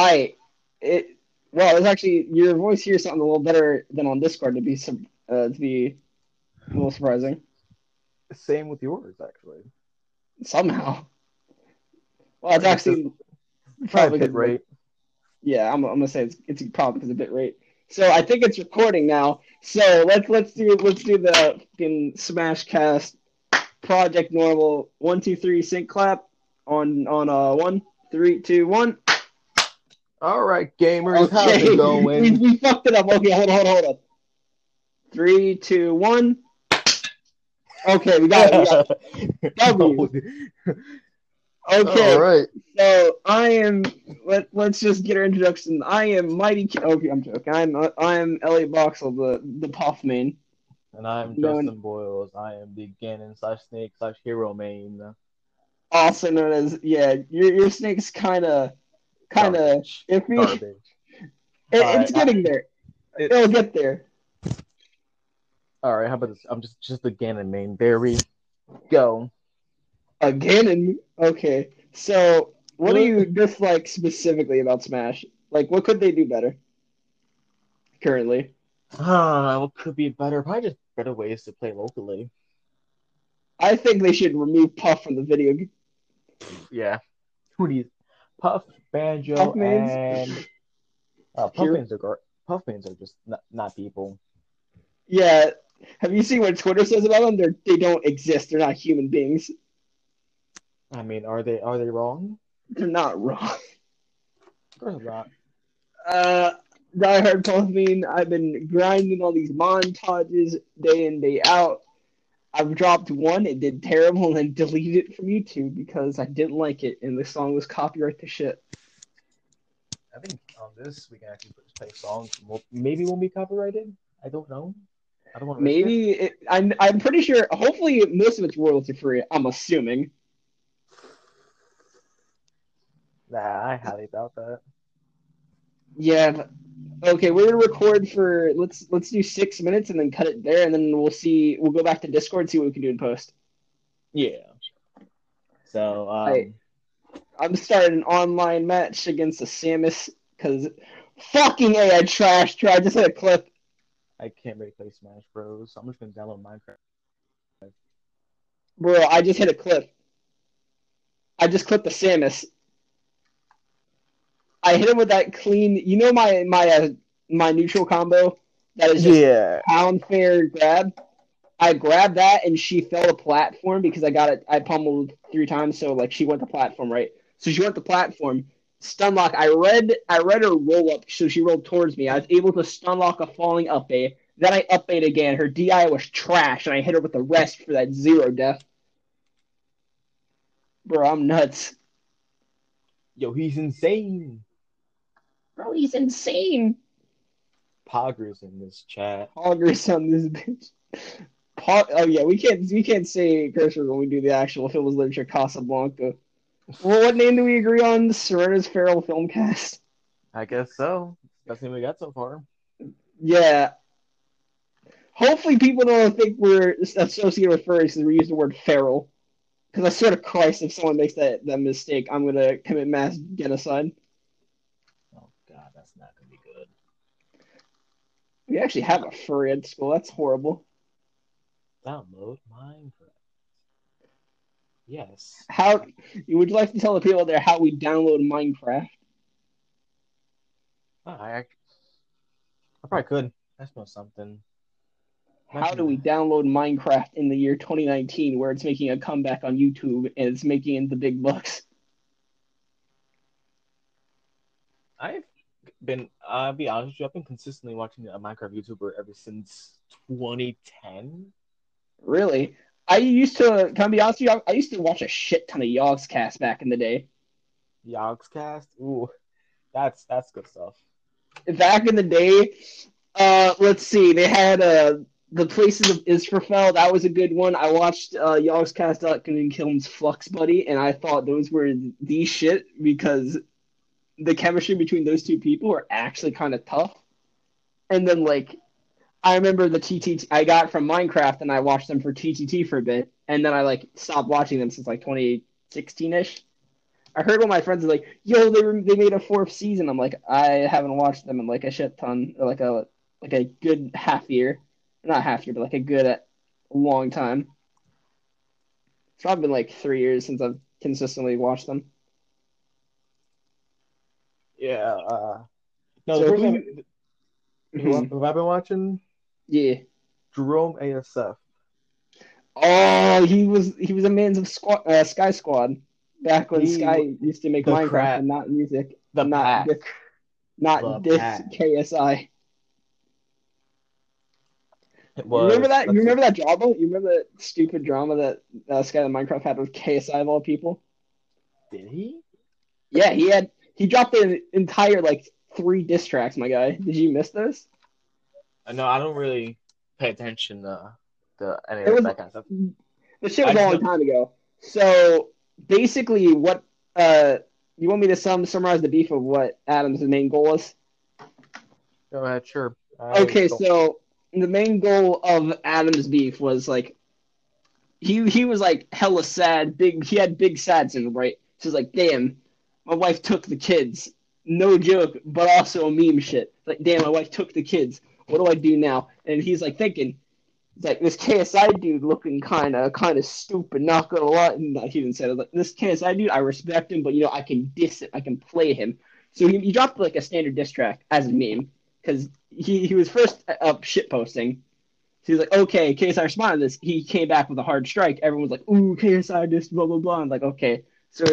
I it well, it's actually your voice here sounds a little better than on Discord to be some uh, to be a little surprising Same with yours, actually. somehow. Well, it's actually Probably probably bit rate. Yeah, I'm, I'm gonna say it's it's probably because of bit rate. So I think it's recording now. So let's let's do let's do the fucking Smash Cast Project Normal one two three sync clap on on uh one three two one. All right, gamers, how's it we, going? we fucked it up. Okay, hold on, hold on, hold on. Three two one. Okay, we got it. We got it. W. Okay, All right. so I am. Let Let's just get our introduction. I am Mighty. Ki- Okay, I'm joking. I'm I am Elliot Boxel, the the Puff main. And I'm No, Justin Boyles. I am the Ganon slash Snake slash Hero main. also known as yeah. Your your snake's kind of kind of iffy. It, it's Alright, getting there. It- It'll get there. All right, how about this? I'm just just the Ganon main. There we go. Again and okay. So what do you dislike specifically about Smash? Like, what could they do better? Currently, Ah, what could be better? Probably just better ways to play locally. I think they should remove Puff from the video. g- Yeah. Who needs Puff, Banjo, Puff mains? and uh, Puff Here- mains are gar- Puff are just not, not people. Yeah. Have you seen what Twitter says about them? They're they don't exist. They're not human beings. I mean, are they are they wrong? They're not wrong. Of course not. Uh, Die Hard Puff mean I've been grinding all these montages day in day out. I've dropped one. It did terrible, and then deleted it from YouTube because I didn't like it, and the song was copyright to shit. I think on this we can actually play songs. Maybe won't be copyrighted. I don't know. I don't want to. Maybe it, I'm. I'm pretty sure. Hopefully, most of it's royalty free. I'm assuming. Nah, I highly doubt that. Yeah. Okay, we're gonna record for let's let's do six minutes and then cut it there, and then we'll see. We'll go back to Discord and see what we can do in post. Yeah. So um, I- I'm starting an online match against the Samus because fucking a I trash try. I just hit a clip. I can't really play Smash Bros. So I'm just gonna download Minecraft. Bro, I just hit a clip. I just clipped the Samus. I hit him with that clean. You know my my uh, my neutral combo that is just Yeah. pound fair grab. I grabbed that and she fell to platform because I got it. I pummeled three times, so like she went to platform, right? So she went to platform. Stun lock. I read. I read her roll up, so she rolled towards me. I was able to stun lock a falling up A. Then I up A again. Her DI was trash, and I hit her with the rest for that zero death. Bro, I'm nuts. Yo, he's insane. Bro, he's insane. Poggers in this chat. Poggers on this bitch. Pog- oh yeah, we can't we can't say cursor when we do the actual If It Was Literature Casablanca. Well, what name do we agree on? Smyrna's Feral Film Cast. I guess so. That's what we got so far. Yeah. Hopefully, people don't think we're associated with furries because we use the word feral. Because I swear to Christ, if someone makes that, that mistake, I'm gonna commit mass genocide. Oh god, that's not gonna be good. We actually have a furry at school. That's horrible. Download Minecraft. Yes. How would you like to tell the people there how we download Minecraft? Oh, I actually, I probably could. That's know something. How do we download Minecraft in the year 2019 where it's making a comeback on YouTube and it's making the big bucks? I've been. I'll be honest with you. I've been consistently watching a Minecraft YouTuber ever since 2010. Really? I used to, can I be honest with you? I, I used to watch a shit ton of Yogscast back in the day. Yogscast. Ooh, that's that's good stuff. Back in the day, uh, let's see, they had uh, the Places of Israphel. That was a good one. I watched uh, Yogscast and Killen's Flux Buddy, and I thought those were the shit because the chemistry between those two people were actually kind of tough. And then, like, I remember the TTT I got from Minecraft, and I watched them for TTT for a bit, and then I like stopped watching them since like 2016 ish. I heard one of my friends like, "Yo, they were, they made a fourth season." I'm like, I haven't watched them in like a shit ton, or like a like a good half year, not half year, but like a good a long time. It's probably been like three years since I've consistently watched them. Yeah. Uh, no, So the first who thing who, who I've been watching Yeah. Jerome ASF. Oh, he was he was a man's of squad, uh, Sky Squad back when He- Sky used to make Minecraft crap. and not music, The not pack. this, not The this. KSI. Was, remember that? You remember that drama? You remember that stupid drama that uh, Sky and Minecraft had with KSI of all people? Did he? Yeah, he had he dropped an entire like three diss tracks. My guy, did you miss this? Uh, No, I don't really pay attention to the any of was- that kind of stuff. The shit was I a long time ago. So basically, what uh, you want me to sum summarize the beef of what Adams' main goal is? Go ahead, sure. I Okay, don't- so the main goal of Adam's beef was like he he was like hella sad, big he had big sad syndrome, right? So he's like, damn, my wife took the kids. No joke, but also a meme shit. Like, damn, my wife took the kids. What do I do now? And he's like thinking, he's like this KSI dude looking kind of kind of stupid. Not gonna lie, no, he didn't say. Like this KSI dude, I respect him, but you know I can diss it, I can play him. So he, he dropped like a standard diss track as a meme because he, he was first up shit posting. So he was like, okay, KSI responded to this. He came back with a hard strike. Everyone was like, ooh, KSI this, blah, blah, blah. I'm like, okay. So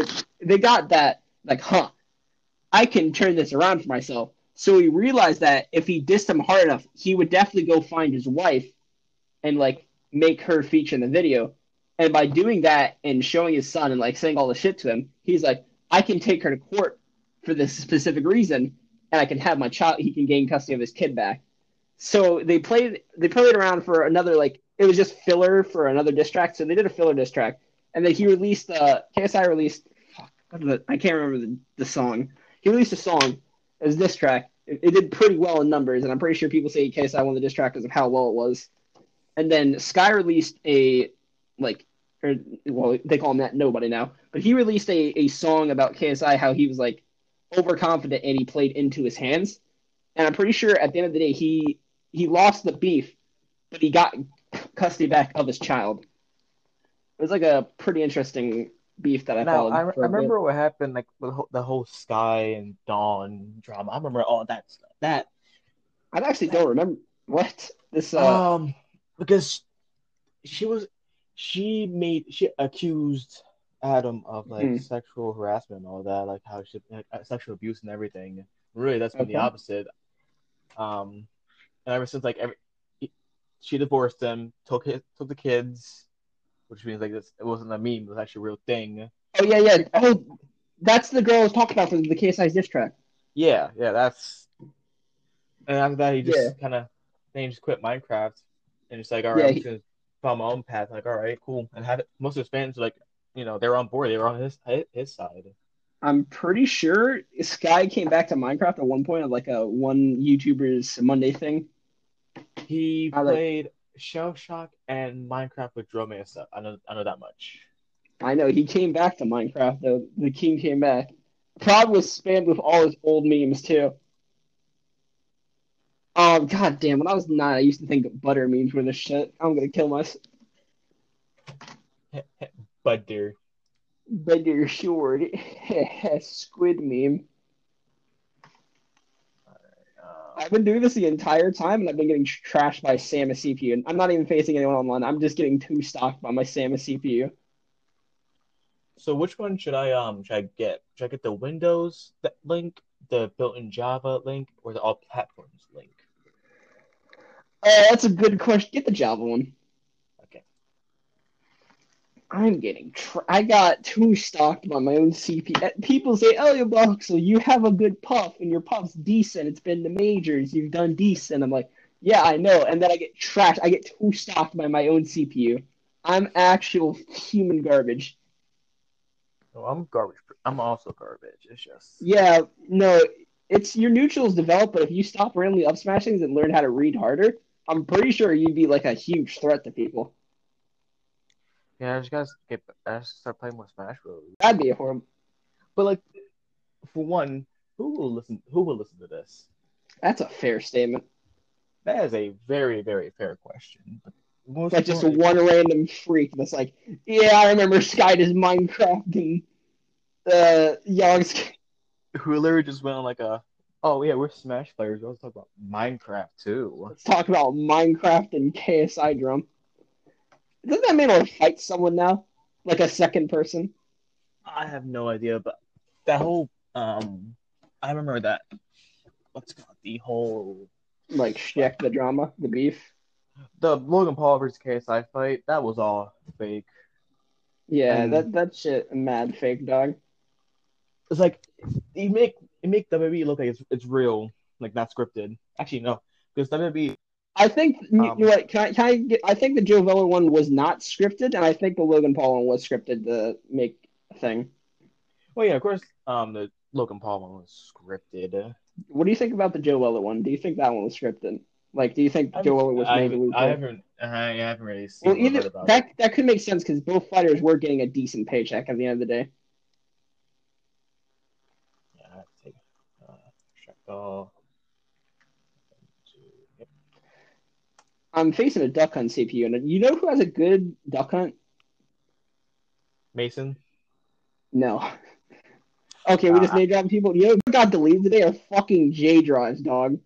they got that, like, huh, I can turn this around for myself. So he realized that if he dissed him hard enough, he would definitely go find his wife and, like, make her feature in the video. And by doing that and showing his son and, like, saying all the shit to him, he's like, I can take her to court for this specific reason and I can have my child. He can gain custody of his kid back. So they played. They played around for another like it was just filler for another diss track. So they did a filler diss track, and then he released. Uh, KSI released. I can't remember the, the song. He released a song as diss track. It, it did pretty well in numbers, and I'm pretty sure people say KSI won the diss track because of how well it was. And then Sky released a like, or well, they call him that nobody now, but he released a, a song about KSI how he was like overconfident and he played into his hands. And I'm pretty sure at the end of the day he he lost the beef, but he got custody back of his child. It was like a pretty interesting beef that I Now, followed. I, I remember what happened, like with the whole- Sky and Dawn drama. I remember all that stuff. That I actually don't remember what this. Uh, um because she was she made she accused Adam of like Mhm. sexual harassment and all that, like how she like, uh, sexual abuse and everything. Really, that's been the opposite. Um, and ever since like every she divorced him, took his, took the kids, which means like this it wasn't a meme, it was actually a real thing. oh yeah, yeah. Oh, that's the girl I was talking about for the KSI's diss track. Yeah, yeah, that's. And after that, he just Yeah. kind of then he just quit Minecraft and just like, all right, Yeah, I'm he- gonna follow my own path. Like, all right, cool. And had most of his fans like, you know, they were on board. They were on his his side. I'm pretty sure Sky came back to Minecraft at one point of like a one YouTuber's Monday thing. He I like- played Shell Shock and Minecraft with Drome and stuff. I know, I know that much. I know he came back to Minecraft though. The king came back. Prod was spammed with all his old memes too. Oh god damn! When I was nine, I used to think butter memes were the shit. I'm gonna kill myself. butter. Butter short squid meme. uh, I've been doing this the entire time, and I've been getting trashed by Samus CPU. And I'm not even facing anyone online. I'm just getting too stocked by my Samus CPU. so which one should I um should I get? Should I get the Windows link, the built-in Java link, or the all platforms link? Uh, that's a good question. Get the Java one. I'm getting. Tra- I got too stocked by my own CPU. Uh, People say, "Oh, you Boxel, you have a good puff, and your puff's decent. It's been the majors. You've done decent." I'm like, "Yeah, I know." And then I get trashed. I get too stocked by my own CPU. I'm actual human garbage. No, I'm garbage. I'm also garbage. It's just Yeah, no, it's your neutrals develop, but if you stop randomly up smashing and learn how to read harder, I'm pretty sure you'd be like a huge threat to people. Yeah. I just gotta get. I just start playing with Smash Bros. That'd be a horrible. But like, for one, who will listen? Who will listen to this? That's a fair statement. That is a very, very fair question. But most That's just one random freak that's like, yeah, I remember Sky does Minecraft and uh, Young's. who literally just went on like a, oh yeah, we're Smash players. Let's talk about Minecraft too. Let's talk about Minecraft and KSI Drum. Doesn't that man want to fight someone now? Like a second person? I have no idea, but that whole um, I remember that. What's called the whole Like, check the drama, the beef. the Logan Paul versus KSI fight? That was all fake. Yeah, Um, that that shit mad fake dog. It's like you make you make WWE look like it's it's real, like not scripted. Actually, no, because WWE I think you Um, know what? Can I can I get? I think the Joe Weller one was not scripted, and I think the Logan Paul one was scripted to make a thing. Well, yeah, of course. Um, the Logan Paul one was scripted. What do you think about the Joe Weller one? Do you think that one was scripted? Like, do you think Joe Weller was I, to? I haven't. I haven't really seen. Well, either about that it. that could make sense because both fighters were getting a decent paycheck at the end of the day. Yeah, I have to take. Uh, check all. I'm facing a Duck Hunt CPU, and you know who has a good Duck Hunt? Mason. No. Okay, we just Uh, name dropping people. You know what got deleted today are fucking J drives, dog.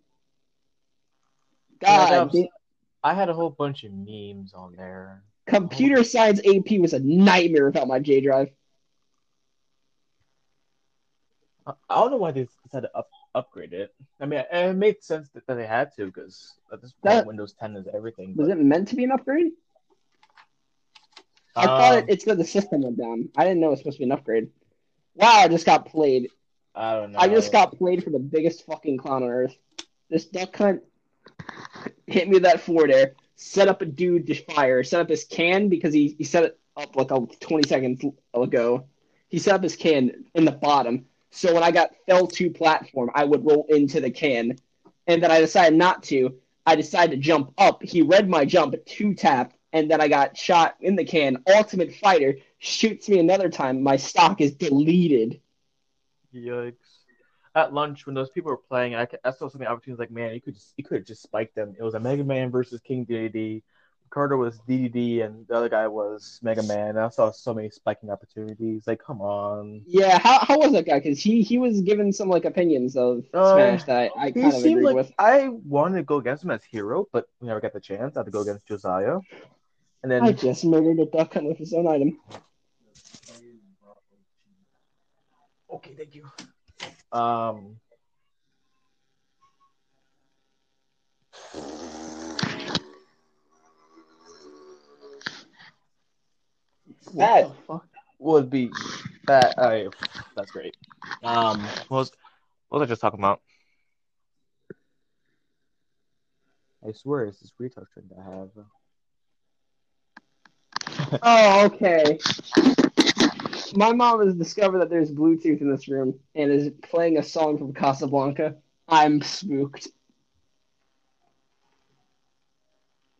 God, I had a whole bunch of memes on there. computer science AP was a nightmare without my J drive. I I don't know why they decided to up, upgrade it. I mean, it, made sense that, that they had to because at this point, That- Windows 10 is everything. Was but, it meant to be an upgrade? I thought um, it, it's because the system went down. I didn't know it was supposed to be an upgrade. Wow, I just got played. I don't know. I just got played for the biggest fucking clown on earth. This duck hunt hit me with that four there, set up a dude to fire, set up his can because he, he set it up like a 20 seconds ago. He set up his can in the bottom. So when I got fell to platform, I would roll into the can. And then I decided not to. I decided to jump up. He read my jump, two tap, and then I got shot in the can. Ultimate Fighter shoots me another time. My stock is deleted. Yikes! At lunch, when those people were playing, I, I saw so many opportunities. Like, man, you could just you could have just spiked them. It was a Mega Man versus King DD. Carter was DDD, and the other guy was Mega Man. I saw so many spiking opportunities. Like, come on. Yeah, how, how was that guy? Because he, he was given some like opinions of Uh, Smash that I, I kind of seemed agreed like with. I wanted to go against him as hero, but we never got the chance. I had to go against Josiah, and then I just murdered a duck hunt with his own item. okay, thank you. Um, That- would be that. I that's great. Um, what was what was I just talking about? I swear it's this retouch trend I have. Oh, okay. My mom has discovered that there's Bluetooth in this room and is playing a song from Casablanca. I'm spooked.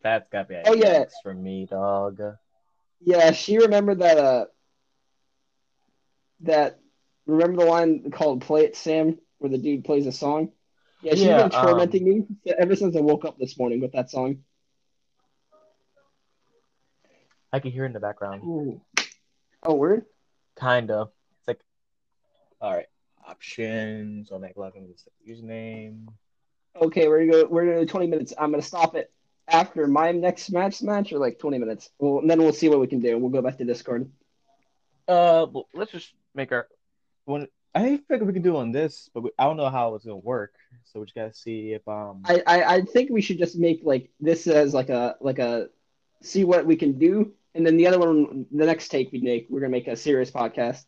That's gotta be a Oh, yeah. yes for me, dog. Yeah, she remembered that. Uh, that remember the line called "Play It, Sam," where the dude plays a song. Yeah, she's Yeah, been tormenting me ever since I woke up this morning with that song. I can hear it in the background. Ooh. Oh, word. Kinda. It's like, all right, options. I'll make login with the username. Okay, we're gonna go. We're gonna do 20 minutes. I'm gonna stop it after my next match match or like 20 minutes. Well, and then we'll see what we can do. We'll go back to Discord. Uh, well, let's just make our one. I think we can do on this, but we, I don't know how it's gonna work. So we just gotta see if um. I, I I think we should just make like this as like a like a see what we can do, and then the other one, the next take we make, we're gonna make a serious podcast.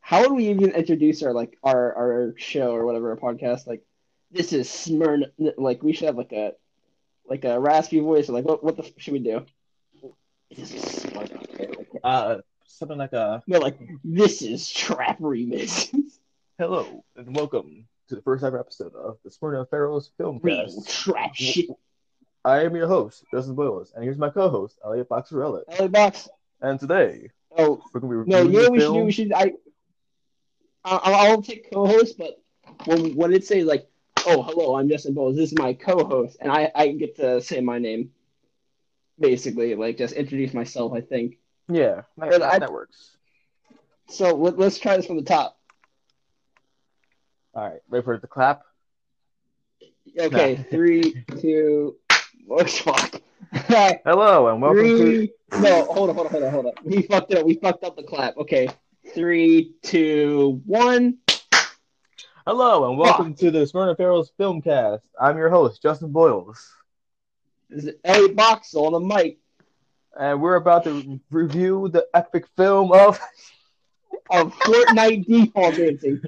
How would we even introduce our like our our show or whatever our podcast? Like this is Smyrna. Like we should have like a like a raspy voice like what what the f- should we do? This is Smyrna. uh something like a No, like this is trap remix. hello and welcome to the first ever episode of the Smyrna Pharaohs Real Filmcast. trap shit. I am your host, Justin Boyles, and here's my co-host, Elliot Boxerella. Elliot Box. And today Oh we're gonna be no, you know what we should do? We should I I'll, I'll take co-host, but when when it says like, "Oh, hello, I'm Justin Bowles. This is my co-host," and I I get to say my name, basically, like just introduce myself. I think Yeah, that, I- that works. so. Let, let's try this from the top. All right, ready for the clap? Okay, No. three, two, oh fuck. Hello and welcome to. No, hold on, hold on, hold on, hold on. We fucked it up. We fucked up the clap. Okay, three, two, one. Hello and welcome to the Smyrna's Feral Filmcast. I'm your host Justin Boyles, This is Elliot Box on the mic and we're about to review the epic film of. of Fortnite default dancing.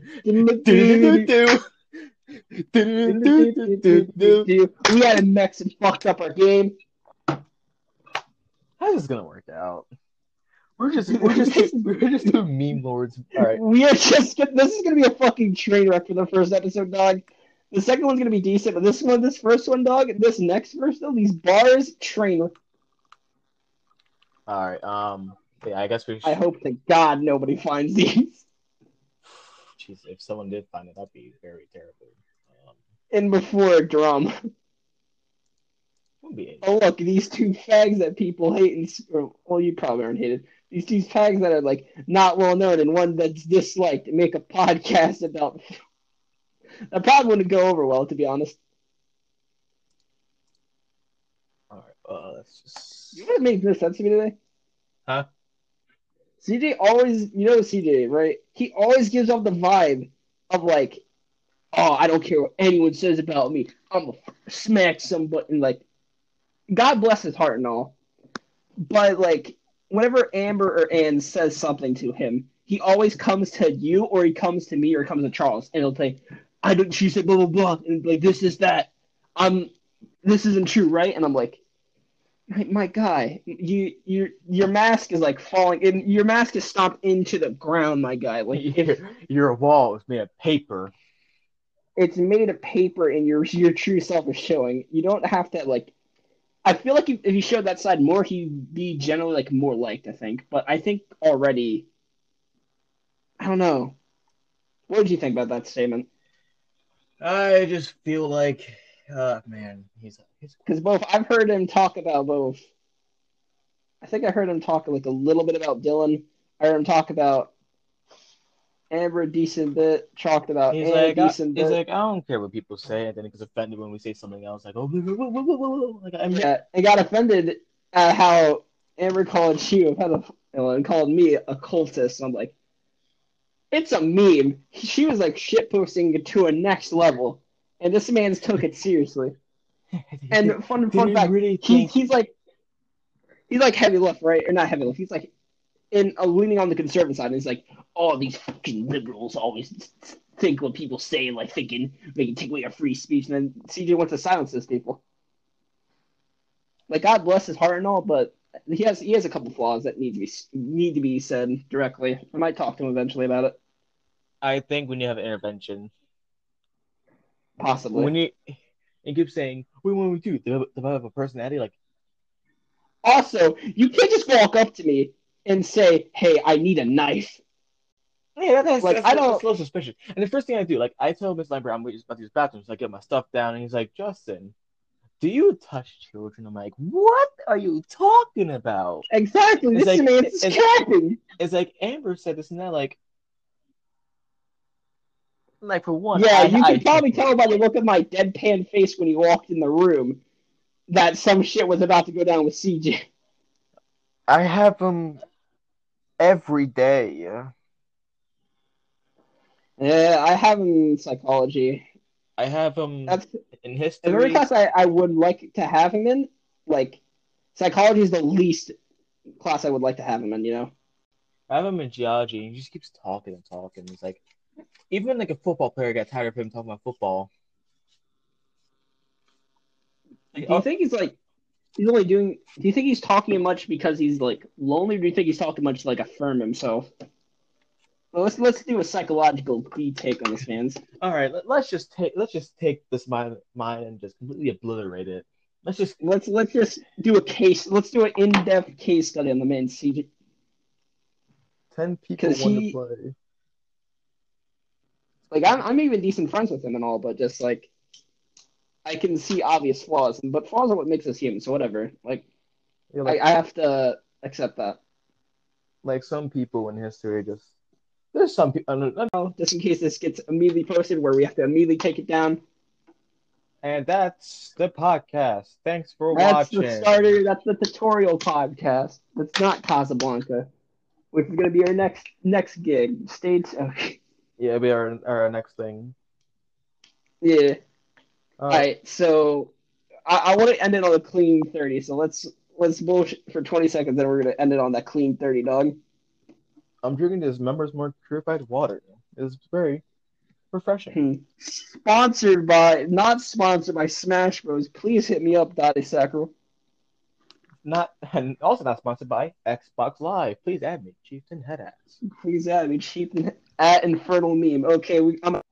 we had a mix and fucked up our game. How's this gonna work out? We're just we're just we're just two meme lords. All right. We are just this is gonna be a fucking train wreck for the first episode, dog. The second one's gonna be decent, but this one, this first one, dog, this next verse though, these bars, train. wreck. All right. Um. Yeah, I guess we. Should... I hope to God nobody finds these. Jeez, if someone did find it, that'd be very terrible. Um, And before drum. Wouldn't Oh look, these two fags that people hate, and or, well, you probably aren't hated. These two fags that are like not well known and one that's disliked make a podcast about. That probably wouldn't go over well, to be honest. all right. Uh, let's just. You know what made no sense to me today? Huh? CJ always, you know CJ, right? He always gives off the vibe of like, oh, I don't care what anyone says about me. I'm gonna smack somebody. And like, God bless his heart and all. But like, whenever Amber or Ann says something to him, he always comes to you or he comes to me or he comes to Charles and he'll say, I don't, she said blah, blah, blah. And like, this is that. I'm, this isn't true, right? And I'm like, my, my guy, you your your mask is like falling and your mask is stomped into the ground, my guy. Like Your, your wall is made of paper. it's made of paper and your your true self is showing, you don't have to like I feel like if, if you showed that side more, he'd be generally like more liked, I think. But I think already I don't know. What did you think about that statement? I just feel like, uh, man, he's he's Because both I've heard him talk about both. I think I heard him talk like a little bit about Dylan. I heard him talk about Amber a decent bit. Talked about He's like, I, he's bit. like, I don't care what people say, and then he gets offended when we say something else, like, oh, blah, blah, blah. like I'm yeah, and got offended at how Amber called you a pedophile and called me a cultist. I'm like, it's a meme. She was like shit posting it to a next level, and this man's took it seriously. And fun fun fact, really he, he's like he's like heavy left, right? Or not heavy left. He's like in uh, leaning on the conservative side. And he's like, oh, these fucking liberals always think what people say, like thinking they can take away our free speech. And then CJ wants to silence those people. Like God bless his heart and all, but he has he has a couple flaws that need to be need to be said directly. I might talk to him eventually about it, I think when you have an intervention, possibly. when you you keep saying, "What do we do? Develop, develop a personality?" Like, Also, you can't just walk up to me and say, "Hey, I need a knife." yeah, that, that's Like, that's, I don't- that's a little suspicious. And the first thing I do, like, I tell Miss Lambert I'm about to use the bathroom, so I get my stuff down, and he's like, "Justin, do you touch children?" I'm like, "What are you talking about?" Exactly. It's This like- man's it's- capping. It's like Amber said this and that, like. Like for one, Yeah, I, you I, can probably tell by the look of my deadpan face when he walked in the room that some shit was about to go down with CJ. I have them every day. Yeah, Yeah, I have him in psychology. I have them That's in in history. every class I, I would like to have him in. Like, psychology is the least class I would like to have him in. You know. I have him in geology, and he just keeps talking and talking. It's like, even like a football player got tired of him talking about football. Do you think he's like he's only doing? Do you think he's talking much because he's like lonely, or do you think he's talking much to like affirm himself? Well, let's let's do a psychological deep take on this, fans. All right, let, us just take let's just take this mind mind and just completely obliterate it. Let's just Let's let's just do a case. Let's do an in-depth case study on the man. CJ. ten people want he- to play. Like I'm I'm even decent friends with him and all, but just like I can see obvious flaws, but flaws are what makes us human. So whatever. Like, like, I, I have to accept that. like some people in history just there's some people Oh, just in case this gets immediately posted, where we have to immediately take it down. and that's the podcast. Thanks for That's watching. That's the starter. That's the tutorial podcast. That's not Casablanca, which is gonna be our next next gig. Stay Okay. Yeah, it'll be our our next thing. yeah. All right, so I, I want to end it on a clean thirty. So let's let's bullshit for twenty seconds, then we're gonna end it on that clean thirty, dog. I'm drinking this Member's Mark purified water. It's very refreshing. Hmm. Sponsored by, not sponsored by Smash Bros. Please hit me up, Dottie Sacral. Not and also not sponsored by Xbox Live. Please add me, Chieftain Headass. Please add me and at Infernal Meme. Okay, we, I'm